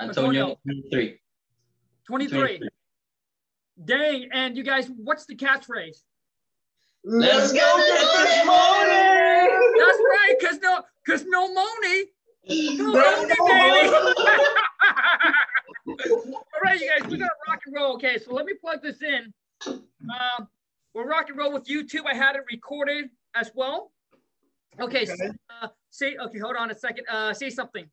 Antonio, 23. 23. 23. Dang, and you guys, what's the catchphrase? Let's go get this money! That's right, cause no, cause no money. No money, baby. All right, you guys, we got to rock and roll. Okay, so let me plug this in. Um, we're rock and roll with YouTube. I had it recorded as well. Okay, okay. So, uh, say okay. Hold on a second. Uh, say something.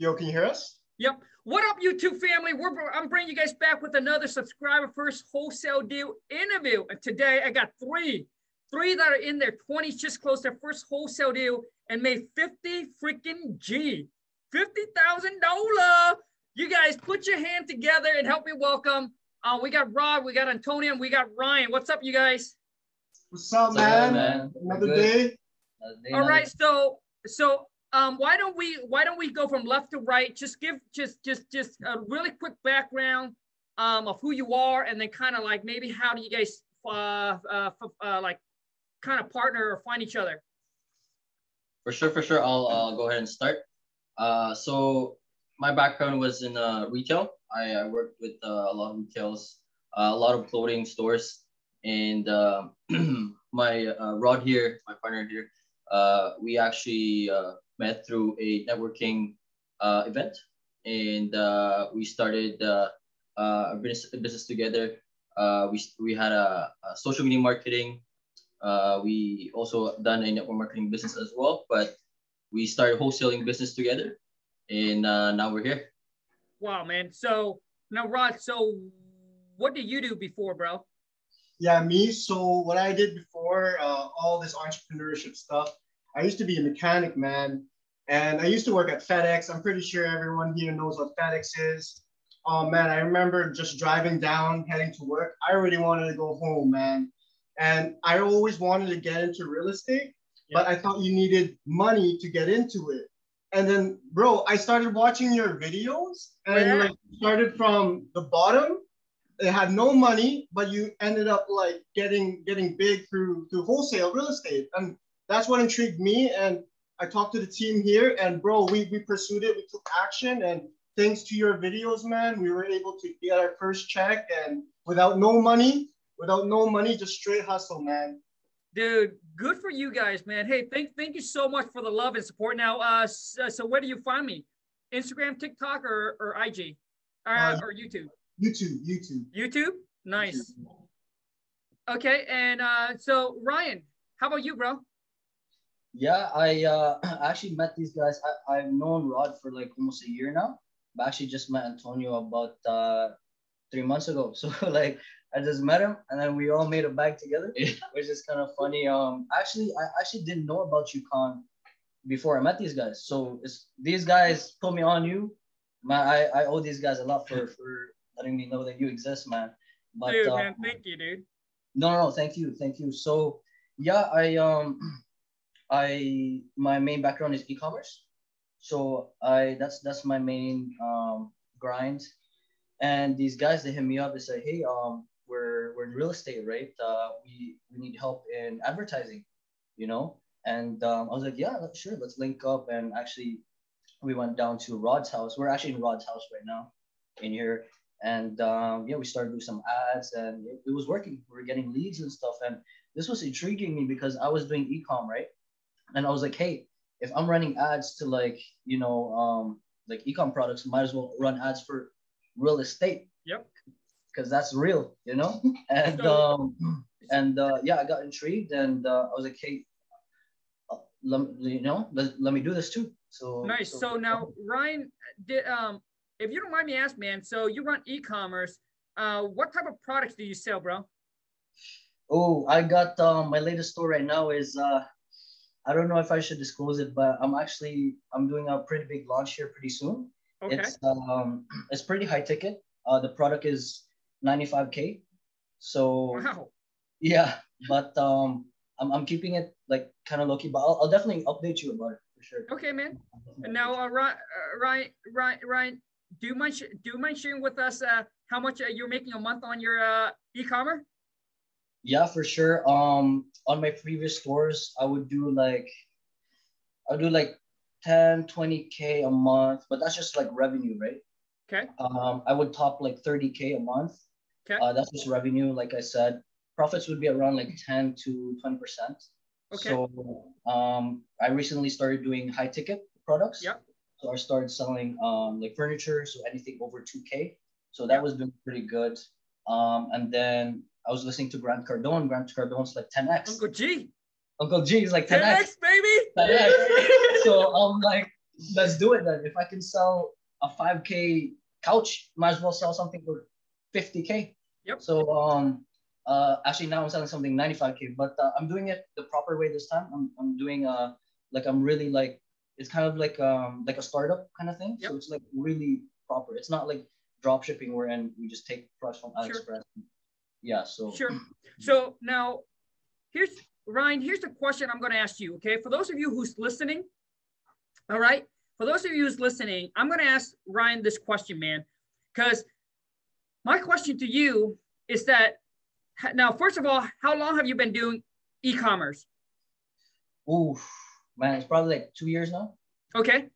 Yo, can you hear us? Yep. What up, YouTube family? We're, I'm bringing you guys back with another subscriber first wholesale deal interview. And today I got three, three that are in their 20s, just closed their first wholesale deal and made 50 freaking G, $50,000. You guys put your hand together and help me welcome. Uh, we got Rod, we got Antonio, and we got Ryan. What's up, you guys? What's up, What's man? Up, man? Another day. All right, so so um, why don't we why don't we go from left to right? Just give just just just a really quick background um, of who you are, and then kind of like maybe how do you guys uh, uh, uh, like kind of partner or find each other? For sure, for sure. I'll uh, go ahead and start. Uh, so my background was in uh, retail. I, I worked with uh, a lot of retails, a lot of clothing stores, and uh, my Rod here, my partner here, we actually met through a networking uh, event, and uh, we started uh, uh, a business, a business together. we, we had a, a, social media marketing. we also done a network marketing business as well, but we started wholesaling business together, and now we're here. Wow, man! So now, Rod, so what did you do before, bro? Yeah, me. So what I did before uh, all this entrepreneurship stuff, I used to be a mechanic, man, and I used to work at FedEx. I'm pretty sure everyone here knows what FedEx is. Oh man, I remember just driving down, heading to work. I already wanted to go home, man, and I always wanted to get into real estate, yeah. but I thought you needed money to get into it. And then, bro, I started watching your videos, and yeah. like started from the bottom they had no money, but you ended up like getting getting big through through wholesale real estate, and that's what intrigued me. And I talked to the team here, and bro, we we pursued it, we took action, and thanks to your videos, man, we were able to get our first check, and without no money, without no money, just straight hustle, man. Dude, good for you guys, man. Hey, thank thank you so much for the love and support. Now, uh, so, so where do you find me? Instagram, TikTok, or or IG, uh, uh, or YouTube? YouTube, YouTube. YouTube? Nice. Okay, and uh, so Ryan, how about you, bro? Yeah, I uh, actually met these guys. I, I've known Rod for like almost a year now. I actually just met Antonio about uh, three months ago. So like I just met him and then we all made a bag together, which is kind of funny. Um, actually, I actually didn't know about you, Khan before I met these guys. So it's, these guys put me on you. My, I, I owe these guys a lot for, for letting me know that you exist, man. But, dude, uh, man, thank you, dude. No, No, no, thank you, thank you. So, yeah, I um, I my main background is e-commerce, so I that's that's my main um grind. And these guys they hit me up. They say, hey, um, we're we're in real estate, right? Uh, we we need help in advertising, you know. And um, I was like, yeah, sure, let's link up. And actually, we went down to Rod's house. We're actually in Rod's house right now, in here and um, yeah, we started doing some ads, and it, it, was working. We were getting leads and stuff, and this was intriguing me because I was doing ecom, right? And I was like, hey, if I'm running ads to like you know um, like ecom products, might as well run ads for real estate. Yep. Because that's real, you know. And um, and uh, yeah, I got intrigued, and uh, I was like, hey, uh, let, you know, let, let me do this too. So nice. So, so now Ryan did um if you don't mind me asking, man, so you run e-commerce. Uh, what type of products do you sell, bro? Oh, I got um, my latest store right now is uh, I don't know if I should disclose it, but I'm actually I'm doing a pretty big launch here pretty soon. Okay. It's um it's pretty high ticket. Uh, the product is 95k. So wow. yeah, but um I'm, I'm keeping it like kind of low key, but I'll, I'll definitely update you about it for sure. Okay, man. And now, uh, Ryan, uh, Ryan, Ryan, Ryan, do you mind do you mind sharing with us uh, how much uh, you're making a month on your uh, e-commerce? Yeah, for sure. Um, on my previous stores, I would do like, I do like 10, 20K a month, but that's just like revenue, right? Okay. Um, I would top like 30K a month. Okay. Uh, that's just revenue. Like I said, profits would be around like 10 to 20%. Okay. So um, I recently started doing high ticket products. Yeah. So I started selling um, like furniture, so anything over 2K. So that was doing pretty good. Um, and then I was listening to Grant Cardone. Grant Cardone's like 10x. Uncle G. Uncle G is like 10x. 10x, baby. 10x. so I'm like, let's do it then. If I can sell a 5K couch, might as well sell something for 50K. Yep. So um, uh, actually now I'm selling something 95K, but uh, I'm doing it the proper way this time. I'm, I'm doing uh, like I'm really like, it's kind of like um like a startup kind of thing. Yep. So it's like really proper. It's not like drop shipping wherein we just take products from AliExpress Sure. Yeah. So Sure. So now, here's Ryan. Here's the question I'm going to ask you. Okay, for those of you who's listening, all right. For those of you who's listening, I'm going to ask Ryan this question, man, because my question to you is that now, first of all, how long have you been doing e-commerce? ooh, man, it's probably like two years now. Okay.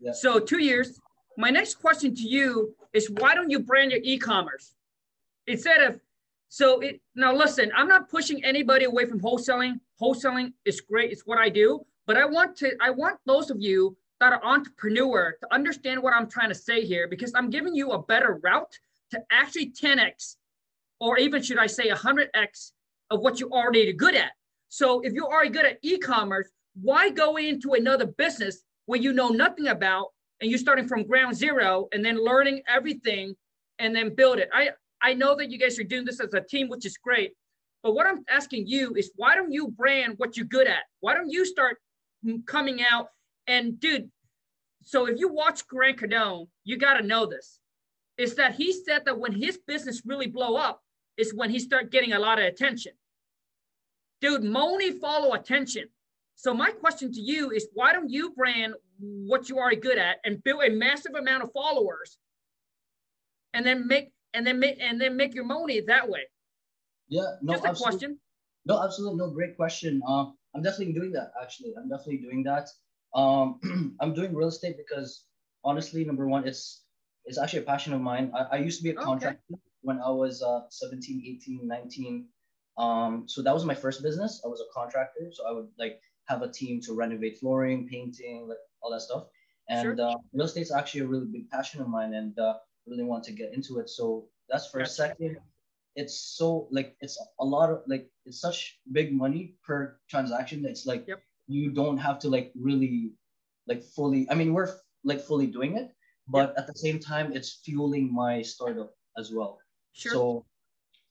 Yeah. So two years. My next question to you is why don't you brand your e-commerce instead of so it now listen, I'm not pushing anybody away from wholesaling. Wholesaling is great, it's what I do, but I want to I want those of you that are entrepreneur to understand what I'm trying to say here because I'm giving you a better route to actually 10x or even should I say 100x of what you're already good at. So if you're already good at e-commerce, why go into another business where you know nothing about and you're starting from ground zero and then learning everything and then build it? I I know that you guys are doing this as a team, which is great. But what I'm asking you is why don't you brand what you're good at? Why don't you start coming out and dude? So if you watch Grant Cardone, you got to know this. Is that he said that when his business really blow up is when he start getting a lot of attention. Dude, money follow attention. So my question to you is why don't you brand what you are good at and build a massive amount of followers and then make and then make and then make your money that way? Yeah. No. Just a absolutely. question. No, absolutely no. Great question. Uh, I'm definitely doing that. Actually, I'm definitely doing that. Um, I'm doing real estate because honestly, number one, it's it's actually a passion of mine. I, I used to be a Okay. contractor when I was uh, 17, 18, 19. Um, so that was my first business. I was a contractor. So I would like have a team to renovate flooring, painting, like all that stuff. And Sure. uh, real estate's actually a really big passion of mine, and uh, really want to get into it. So that's first. a Second, it's so like it's a lot of like it's such big money per transaction that it's like Yep. you don't have to like really like fully i mean we're like fully doing it but at the same time it's fueling my startup as well Sure. so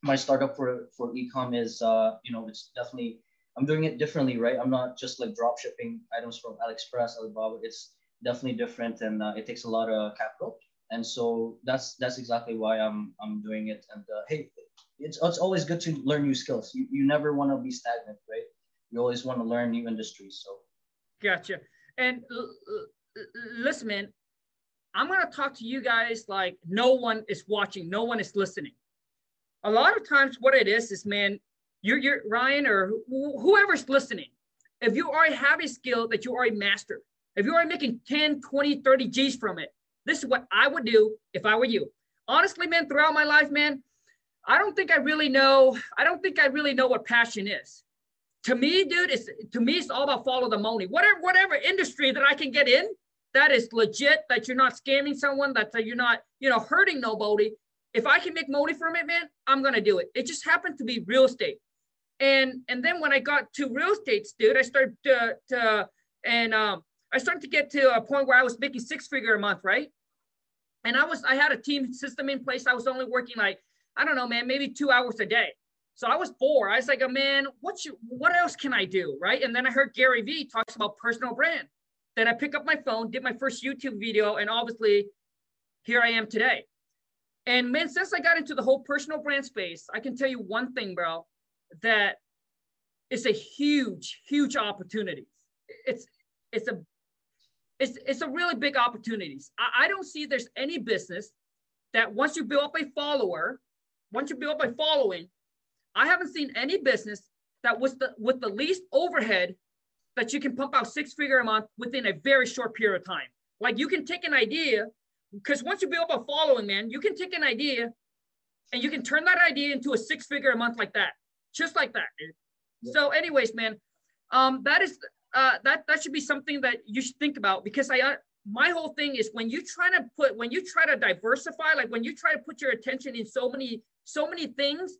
my startup for for ecom is uh you know it's definitely i'm doing it differently right i'm not just like drop shipping items from aliexpress alibaba it's definitely different and uh, it takes a lot of capital and so that's that's exactly why i'm i'm doing it and uh, hey it's, it's always good to learn new skills you, you never want to be stagnant right you always want to learn new industries so Gotcha. And l- l- listen, man, I'm gonna talk to you guys like no one is watching, no one is listening. A lot of times, what it is is, man, you're you're Ryan or wh- whoever's listening. If you already have a skill that you already mastered, if you're already making 10, 20, 30 G's from it, this is what I would do if I were you. Honestly, man, throughout my life, man, I don't think I really know. I don't think I really know what passion is to me, dude, it's to me, it's all about follow the money. Whatever, whatever industry that I can get in, that is legit. That you're not scamming someone. That you're not, you know, hurting nobody. If I can make money from it, man, I'm gonna do it. It just happened to be real estate, and and then when I got to real estate, dude, I started to, to and um, I started to get to a point where I was making six figure a month, right? And I was, I had a team system in place. I was only working like, I don't know, man, maybe two hours a day. So I was bored. I was like, oh, man, what you, what else can I do, right? And then I heard Gary Vee talks about personal brand. Then I pick up my phone, did my first YouTube video, and obviously, here I am today. And man, since I got into the whole personal brand space, I can tell you one thing, bro, that it's a huge, huge opportunity. It's it's a it's it's a really big opportunities. I, I don't see there's any business that once you build up a follower, once you build up a following, I haven't seen any business that was the with the least overhead that you can pump out six figure a month within a very short period of time. Like you can take an idea, because once you build up a following, man, you can take an idea and you can turn that idea into a six figure a month like that, just like that. So, anyways, man, um, that is uh, that that should be something that you should think about because I uh, my whole thing is when you try to put when you try to diversify, like when you try to put your attention in so many so many things,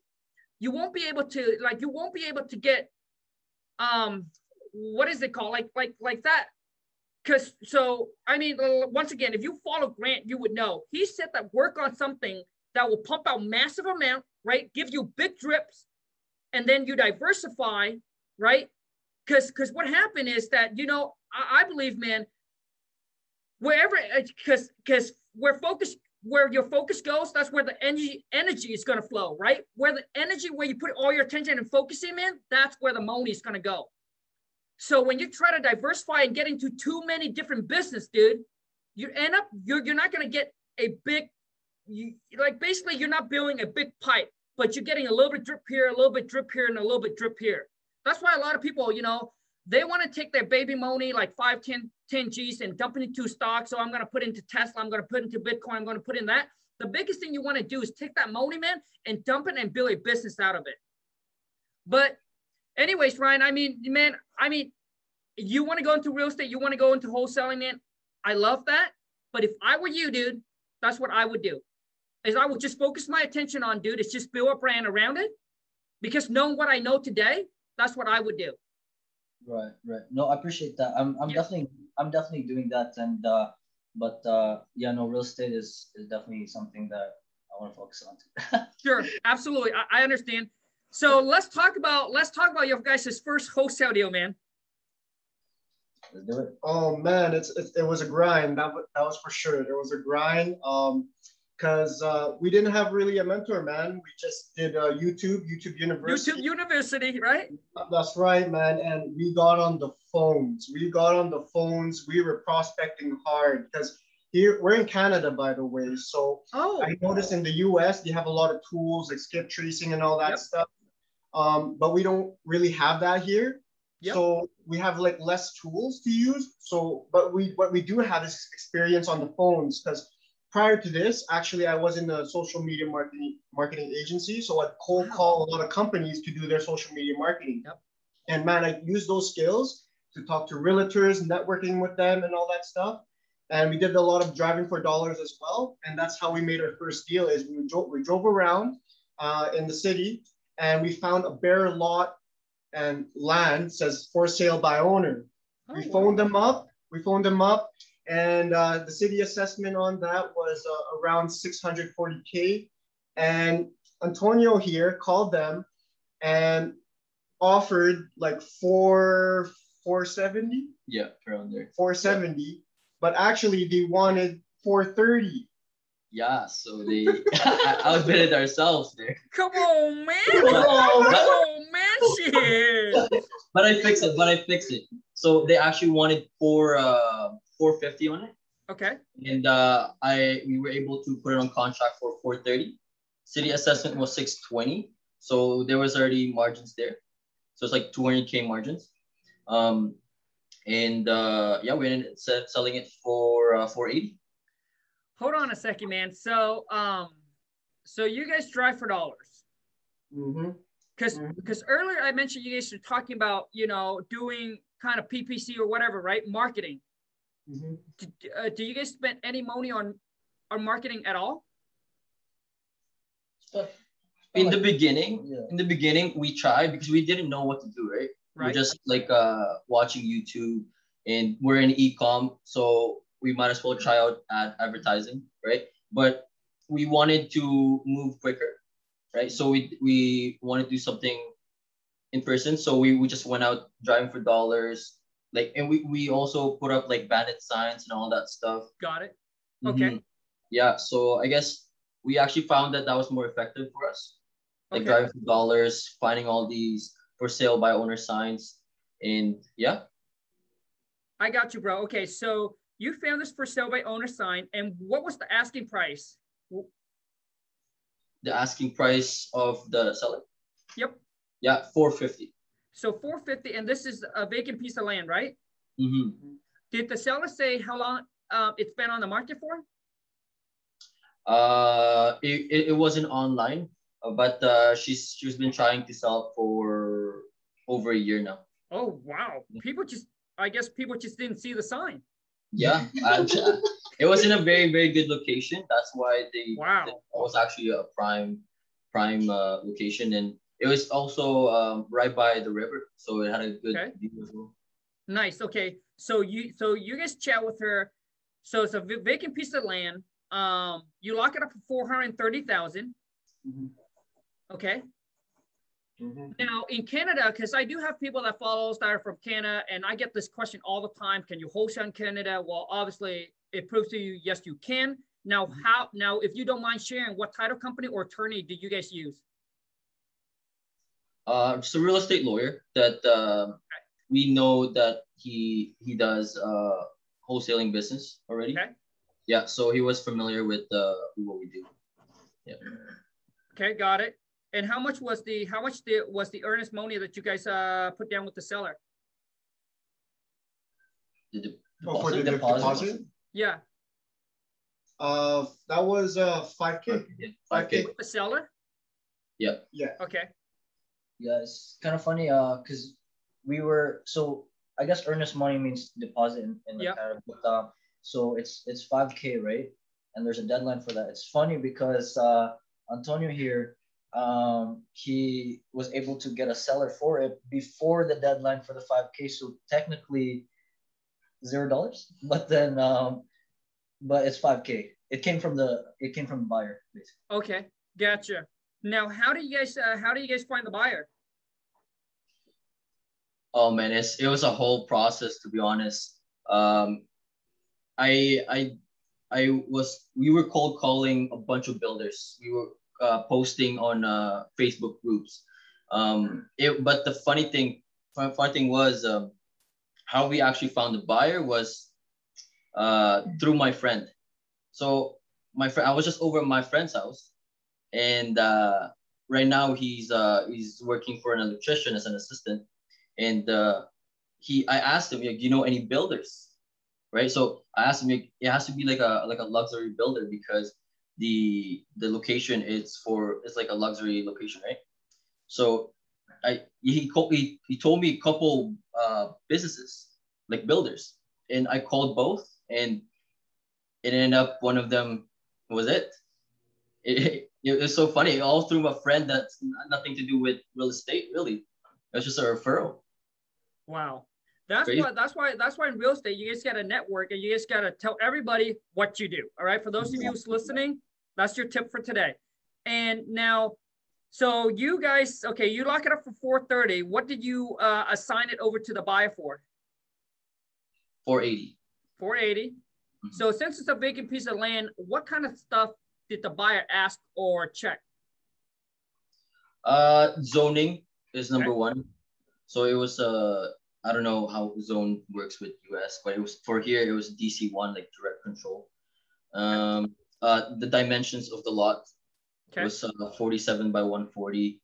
you won't be able to like you won't be able to get um what is it called? Like like like that. Because so i mean once again if you follow grant you would know. He said that work on something that will pump out massive amount right? Give you big drips and then you diversify right because because what happened is that you know I, I believe man wherever because uh, because where focus where your focus goes that's where the energy energy is going to flow right where the energy where you put all your attention and focusing in that's where the money is going to go so when you try to diversify and get into too many different business, dude, you end up you're you're not gonna get a big you like basically you're not building a big pipe, but you're getting a little bit drip here, a little bit drip here, and a little bit drip here. That's why a lot of people, you know, they want to take their baby money like 5, 10, 10 G's and dump it into stocks. So I'm going to put into Tesla. I'm going to put into Bitcoin. I'm going to put in that. The biggest thing you want to do is take that money, man, and dump it and build a business out of it. But anyways, Ryan, I mean, man, I mean, you want to go into real estate, you want to go into wholesaling, man. I love that. But if I were you, dude, that's what I would do. Is I would just focus my attention on, dude, is just build a brand around it. Because knowing what I know today, that's what I would do. Right, right. No, I appreciate that. I'm, I'm yeah. definitely, I'm definitely doing that. And, uh, but uh, yeah, no, real estate is is definitely something that I want to focus on. sure, absolutely, I, I understand. So let's talk about let's talk about your guys' first wholesale deal, man. Let's do it. Oh man, it's, it's, it was a grind. That was, that was for sure. It was a grind. Um, because uh, we didn't have really a mentor, man. We just did uh, YouTube, YouTube University. YouTube University, right? That's right, man. And we got on the phones. We got on the phones. We were prospecting hard because here we're in Canada, by the way. So oh. I noticed in the US they have a lot of tools like skip tracing and all that yep. stuff um, but we don't really have that here. Yep. So we have like less tools to use. So, but we what we do have is experience on the phones because prior to this, actually, I was in a social media marketing marketing agency. So I'd cold wow. call a lot of companies to do their social media marketing. Yep. And man, I used those skills to talk to realtors, networking with them, and all that stuff. And we did a lot of driving for dollars as well. And that's how we made our first deal. Is we drove we drove around uh, in the city and we found a bare lot and land says for sale by owner. Oh, we phoned wow. them up. We phoned them up, and uh, the city assessment on that was uh, around 640k. And Antonio here called them and offered like four 470. Yeah, around there. 470, but actually they wanted 430. Yeah, so they outbid it ourselves there. Come on, man. Come on, Come on man. Shit. But I fixed it. But I fixed it. So they actually wanted four uh 450 on it. Okay. And uh I we were able to put it on contract for 430. City assessment was 620. So there was already margins there. So it's like 200k margins. Um and uh yeah, we ended up selling it for uh 480 hold on a second, man. So, um, so you guys drive for dollars. Mm-hmm. Because mm-hmm. because earlier I mentioned you guys were talking about you know doing kind of PPC or whatever, right? Marketing. Mm-hmm. Do, uh, do you guys spend any money on on marketing at all? In the beginning, yeah. in the beginning, we tried because we didn't know what to do, right? Right. We're just like uh, watching YouTube, and we're in e-com, so we might as well try out ad advertising, right? But we wanted to move quicker, right? So we we want to do something in person. So we, we just went out driving for dollars, like, and we we also put up like bandit signs and all that stuff. Got it. Okay. Mm-hmm. Yeah. So I guess we actually found that that was more effective for us, like okay. driving for dollars, finding all these for sale by owner signs, and yeah. I got you, bro. Okay, so you found this for sale by owner sign, and what was the asking price? The asking price of the seller? Yep. Yeah, 450. So 450, and this is a vacant piece of land, right? Mm-hmm. Did the seller say how long uh, it's been on the market for? Uh, it, it, wasn't online, uh, but uh, she's she's been trying to sell for over a year now. Oh wow! People just, I guess people just didn't see the sign. Yeah, and, uh, it was in a very very good location. That's why they. Wow. It was actually a prime prime uh, location, and it was also um, right by the river, so it had a good Okay. view as well. Nice. Okay. So you, so you guys chat with her. So it's a vacant piece of land. Um, you lock it up for four hundred thirty thousand. Mhm. Okay. Mhm. Now in Canada, because I do have people that follow us that are from Canada, and I get this question all the time: Can you wholesale in Canada? Well, obviously, it proves to you yes, you can. Now, how? Now, if you don't mind sharing, what title company or attorney did you guys use? Uh, just a real estate lawyer that uh, we know that he he does uh, wholesaling business already. Okay. Yeah, so he was familiar with uh, what we do. Yeah. Okay, got it. And how much was the how much the was the earnest money that you guys uh put down with the seller? The de- Oh, for the deposit? deposit? Yeah, Uh, that was uh 5K. Yeah, 5K. with the seller. Yeah. Okay. Yeah, it's kind of funny, uh, cause we were so I guess earnest money means deposit in, in Yeah. Canada, but uh, so it's it's five k, right? And there's a deadline for that. It's funny because uh, Antonio here, um, he was able to get a seller for it before the deadline for the five k. So technically, zero dollars. But then, um, but it's five k. It came from the it came from the buyer, basically. Okay, gotcha. Now, how do you guys uh, how do you guys find the buyer? Oh man, it's it was a whole process to be honest. Um, I I I was we were cold calling a bunch of builders. We were uh, posting on uh, Facebook groups. Um, it, but the funny thing, fun, funny thing was um, how we actually found the buyer was uh, through my friend. So my friend, I was just over at my friend's house, and uh, right now he's uh, he's working for an electrician as an assistant and uh, he I asked him, do you know any builders? Right. So I asked him, it has to be like a like a luxury builder because the the location is for it's like a luxury location, right? So I he he, he told me a couple uh, businesses like builders, and I called both, and it ended up one of them was it. It, it was so funny, all through a friend that's nothing to do with real estate, really. It was just a referral. Wow. That's Crazy. why that's why that's why in real estate you just got to network and you just got to tell everybody what you do. All right. For those of you who's listening, that's your tip for today. And now, so you guys, okay, you lock it up for 430. What did you uh, assign it over to the buyer for? 480. 480. Mhm. So since it's a vacant piece of land, what kind of stuff did the buyer ask or check? Uh, zoning is number Okay. one. So it was uh, I don't know how zone works with US, but it was for here it was DC one like direct control. Um, uh, the dimensions of the lot Okay. was uh, 47 by 140,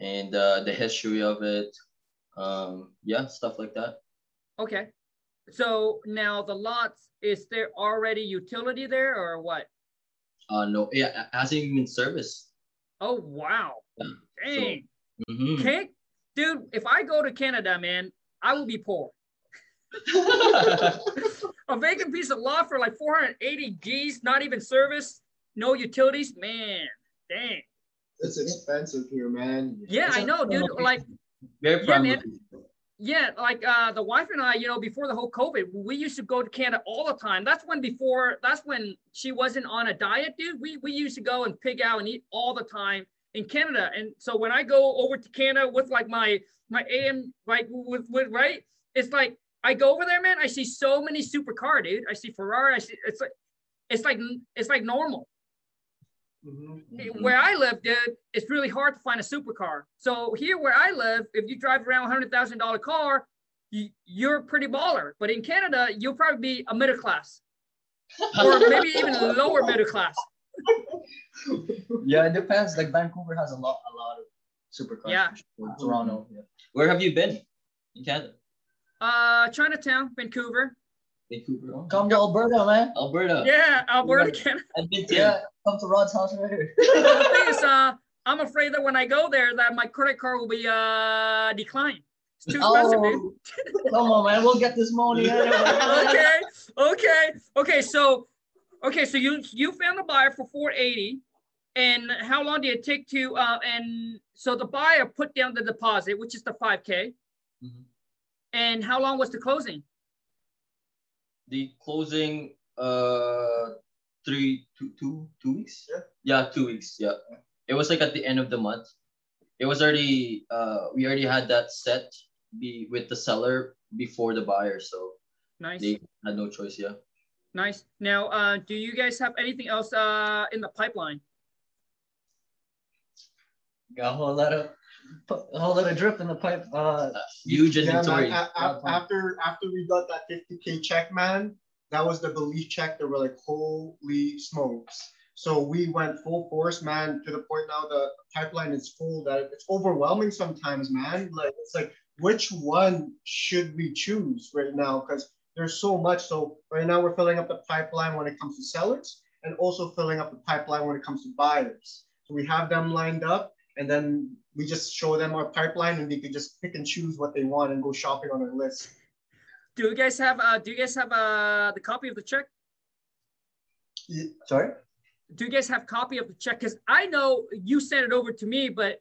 and uh, the history of it. Um, yeah, stuff like that. Okay. So now the lots, is there already utility there or what? Uh, no, yeah, it hasn't even been serviced. Oh, wow. Yeah, Dang. Mhm. Can't, dude, if I go to Canada, man, I will be poor. A vacant piece of lot for like 480 G's, not even service, no utilities, man, dang. It's expensive here, man. Yeah, It's I a- know, dude. Like, Very Yeah, man. Yeah, like uh, the wife and I, you know, before the whole COVID, we used to go to Canada all the time. That's when before, that's when she wasn't on a diet, dude. We we used to go and pig out and eat all the time in Canada. And so when I go over to Canada with like my my AM, like with with right, it's like I go over there, man. I see so many supercar, dude. I see Ferrari. I see it's like it's like it's like normal. Mhm. Mhm. Where I live, dude, it's really hard to find a supercar. So here where I live, if you drive around a hundred thousand dollar car, you, you're pretty baller. But in Canada, you'll probably be a middle class or maybe even lower middle class. Yeah, it depends. Like Vancouver has a lot, a lot of supercars. Yeah. Toronto. Yeah. Where have you been in Canada? Uh, Chinatown, Vancouver. Vancouver. Oh. Come to Alberta, man. Alberta. Yeah, Alberta, Canada. Edmonton. Yeah, come to Rod's house right here. the thing is, uh, I'm afraid that when I go there, that my credit card will be uh declined. It's too expensive, dude. Oh, come on, man. We'll get this money. okay, okay, okay. So, okay, so you you found the buyer for 480, and how long did it take to? Uh, and so the buyer put down the deposit, which is the 5k. Mhm. And how long was the closing? The closing, uh, three, two, two, two weeks. Yeah. Yeah, two weeks. Yeah. It was like at the end of the month. It was already, uh, we already had that set be with the seller before the buyer, so Nice, they had no choice. Yeah. nice. Now, uh, do you guys have anything else uh in the pipeline? Got a whole lot of a whole lot of drip in the pipe. Uh, Huge Yeah, man. inventory. A- a- after after we got that 50k check, man, that was the belief check. That we're like, holy smokes. So we went full force, man, to the point now the pipeline is full that it's overwhelming sometimes, man. Like it's like which one should we choose right now? Because there's so much. So right now we're filling up the pipeline when it comes to sellers and also filling up the pipeline when it comes to buyers. So we have them lined up and then we just show them our pipeline and they can just pick and choose what they want and go shopping on our list. Do you guys have uh do you guys have uh the copy of the check? sorry. do you guys have copy of the check? Because I know you sent it over to me, but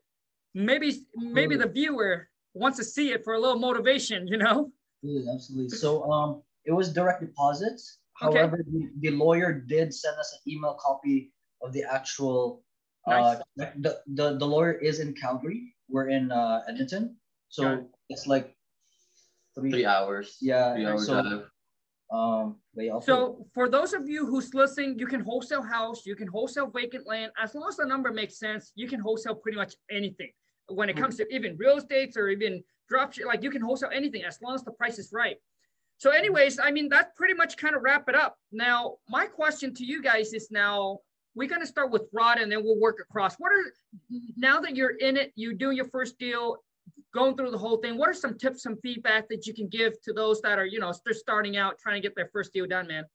maybe maybe the viewer wants to see it for a little motivation, you know? Yeah, absolutely. So um, it was direct deposits. Okay. However, the, the lawyer did send us an email copy of the actual. Uh, the, the the lawyer is in Calgary. We're in uh, Edmonton, so Got it. it's like three. Three hours. Yeah. Three hours so drive. um, wait, I'll So for those of you who's listening, you can wholesale house, you can wholesale vacant land. As long as the number makes sense, you can wholesale pretty much anything. When it comes to even real estates or even drop ship, like you can wholesale anything as long as the price is right. So, anyways, I mean that pretty much kind of wrap it up. Now, my question to you guys is now we're gonna start with Rod and then we'll work across. What are now that you're in it, you do your first deal, going through the whole thing. What are some tips, some feedback that you can give to those that are, you know, they're starting out trying to get their first deal done, man?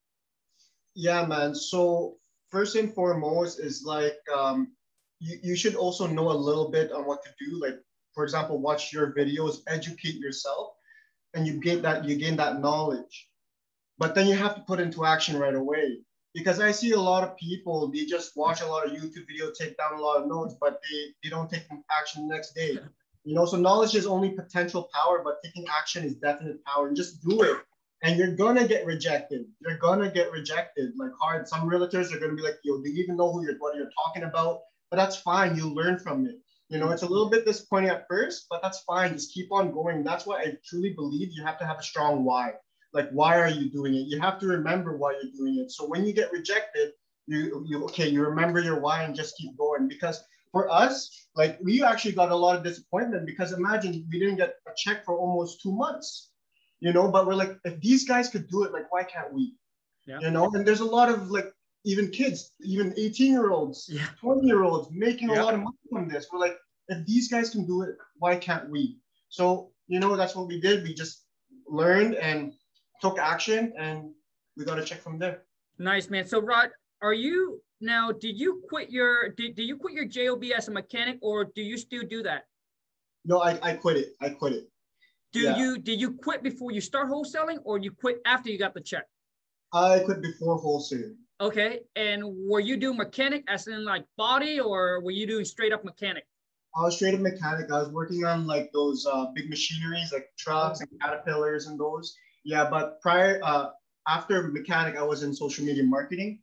Yeah, man. So first and foremost is like um, you, you should also know a little bit on what to do. Like for example, watch your videos, educate yourself, and you get that you gain that knowledge. But then you have to put into action right away. Because I see a lot of people, they just watch a lot of YouTube videos, take down a lot of notes, but they, they don't take action the next day. You know, so knowledge is only potential power, but taking action is definite power. And just do it and you're gonna get rejected. You're gonna get rejected like hard. Some realtors are gonna be like, "Yo, do you even know who you're what you're talking about?" But that's fine. You learn from it. You know, it's a little bit disappointing at first, but that's fine. Just keep on going. That's why I truly believe you have to have a strong why. Like, why are you doing it? You have to remember why you're doing it. So when you get rejected, you you okay, you remember your why and just keep going. Because for us, like we actually got a lot of disappointment because imagine we didn't get a check for almost two months you know but we're like if these guys could do it like why can't we Yeah. you know and there's a lot of like even kids even 18 year olds Yeah. 20 year olds making Yeah. a lot of money from this we're like if these guys can do it why can't we so you know that's what we did we just learned and took action and we got a check from there Nice, man. So, Rod, are you now? Did you quit your? Did, did you quit your job as a mechanic, or do you still do that? no i, I quit it i quit it Do Yeah. you did you quit before you start wholesaling, or you quit after you got the check? i quit before wholesaling. Okay, and were you doing mechanic as in like body, or were you doing straight up mechanic? I was straight up mechanic. I was working on like those uh, big machineries, like trucks and caterpillars and those. Yeah, but prior, uh, after mechanic, I was in social media marketing.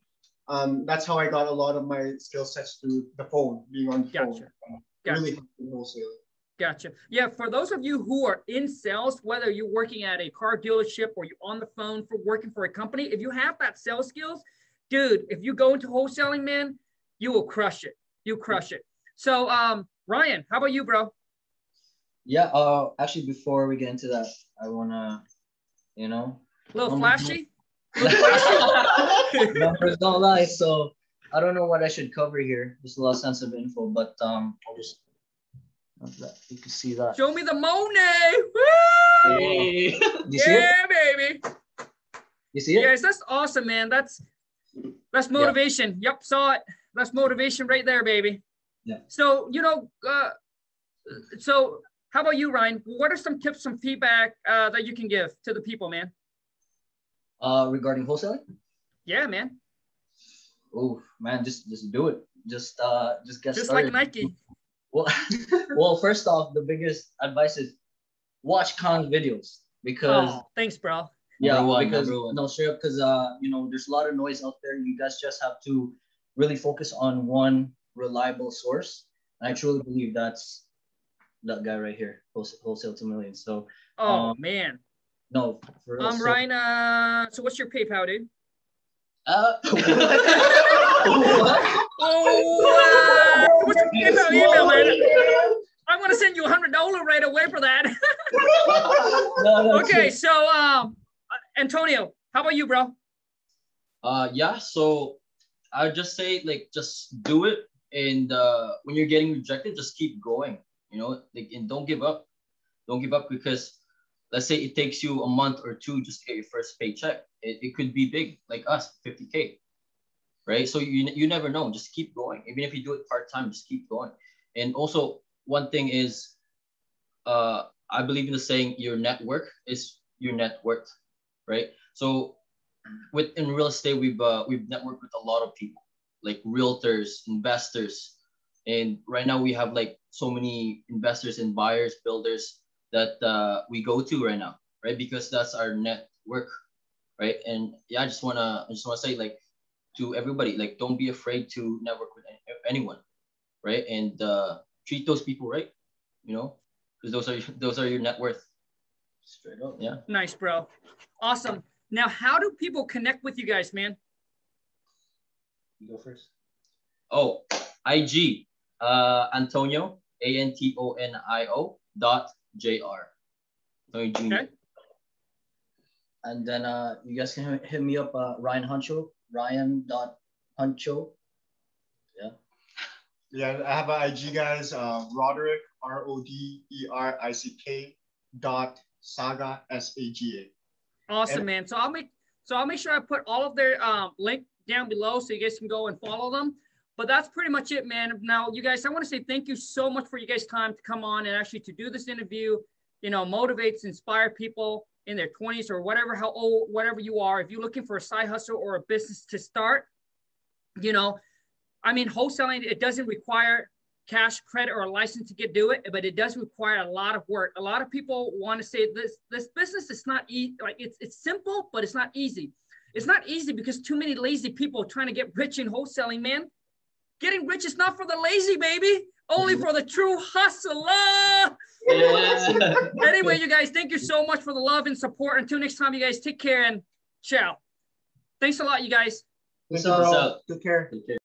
Um, that's how I got a lot of my skill sets through the phone, being on the phone. Gotcha. Uh, Gotcha. Really helped. Gotcha. Yeah, for those of you who are in sales, whether you're working at a car dealership or you're on the phone for working for a company, if you have that sales skills, dude, if you go into wholesaling, man, you will crush it. You crush it. So, um, Ryan, how about you, bro? Yeah. Uh, actually, before we get into that, I wanna, you know, A little Um, flashy? numbers don't lie. So I don't know what I should cover here. There's a lot of sensitive info, but um, I'll just You can see that. Show me the money. Woo! Hey. You see it? Yeah, baby. You see it? Yes, that's awesome, man. That's that's motivation. Yep, saw it. That's motivation right there, baby. Yeah. So you know, uh, so how about you, Ryan? What are some tips, some feedback uh, that you can give to the people, man? Uh, regarding wholesaling? Yeah, man. Oh man, just just do it. Just uh, just get Just started. like Nike. Well, well, first off, the biggest advice is watch Khan's videos because Oh, thanks, bro. yeah, Number one, because number one. no straight up because uh, you know, there's a lot of noise out there. You guys just have to really focus on one reliable source. And I truly believe that's that guy right here, wholesale, wholesale to millions. So Oh Um, man. no, for real. Um, So- Ryan. Uh, so what's your PayPal, dude? Uh, What? Oh, uh, what's your PayPal email, man? I'm gonna send you a hundred dollar right away for that. No, no, okay, shit. so um, Antonio, how about you, bro? uh, yeah. So I would just say like just do it, and uh, when you're getting rejected, just keep going. You know, like and don't give up. Don't give up because let's say it takes you a month or two just to get your first paycheck. It, it could be big, like us, 50k, right? So you you never know. Just keep going. Even if you do it part time, just keep going. And also one thing is, uh, I believe in the saying, your network is your net worth, right? So with in real estate, we've uh, we've networked with a lot of people, like realtors, investors, and right now we have like so many investors and buyers, builders that uh, we go to right now, right? Because that's our network, right? And yeah, I just wanna I just wanna say like to everybody, like don't be afraid to network with anyone, right? And uh, treat those people right, you know, because those are those are your net worth. Straight up, yeah. Nice, bro. Awesome. Now, how do people connect with you guys, man? You go first. Oh, IG, uh, Antonio, A N T O N I O dot J R. Antonio Jr. Okay. And then uh, you guys can hit- hit me up, uh, Ryan Huncho, Ryan dot Huncho. Yeah, Yeah, I have an IG guys, uh, Roderick, R O D E R I C K dot Saga S A G A. Awesome, And- man. So I'll make so I'll make sure I put all of their um, link down below so you guys can go and follow them. But that's pretty much it, man. Now, you guys, I want to say thank you so much for you guys' time to come on and actually to do this interview. You know, motivates, inspire people in their 20s or whatever, how old, whatever you are. If you're looking for a side hustle or a business to start, you know, I mean, wholesaling it doesn't require cash, credit, or a license to get do it, but it does require a lot of work. A lot of people want to say this this business is not easy. Like it's it's simple, but it's not easy. It's not easy because too many lazy people trying to get rich in wholesaling, man. Getting rich is not for the lazy, baby. Only for the true hustler. Yeah. Anyway, you guys, thank you so much for the love and support. Until next time, you guys take care and ciao. Thanks a lot, you guys. A. Thank Peace you, out. bro. Take care. Take care.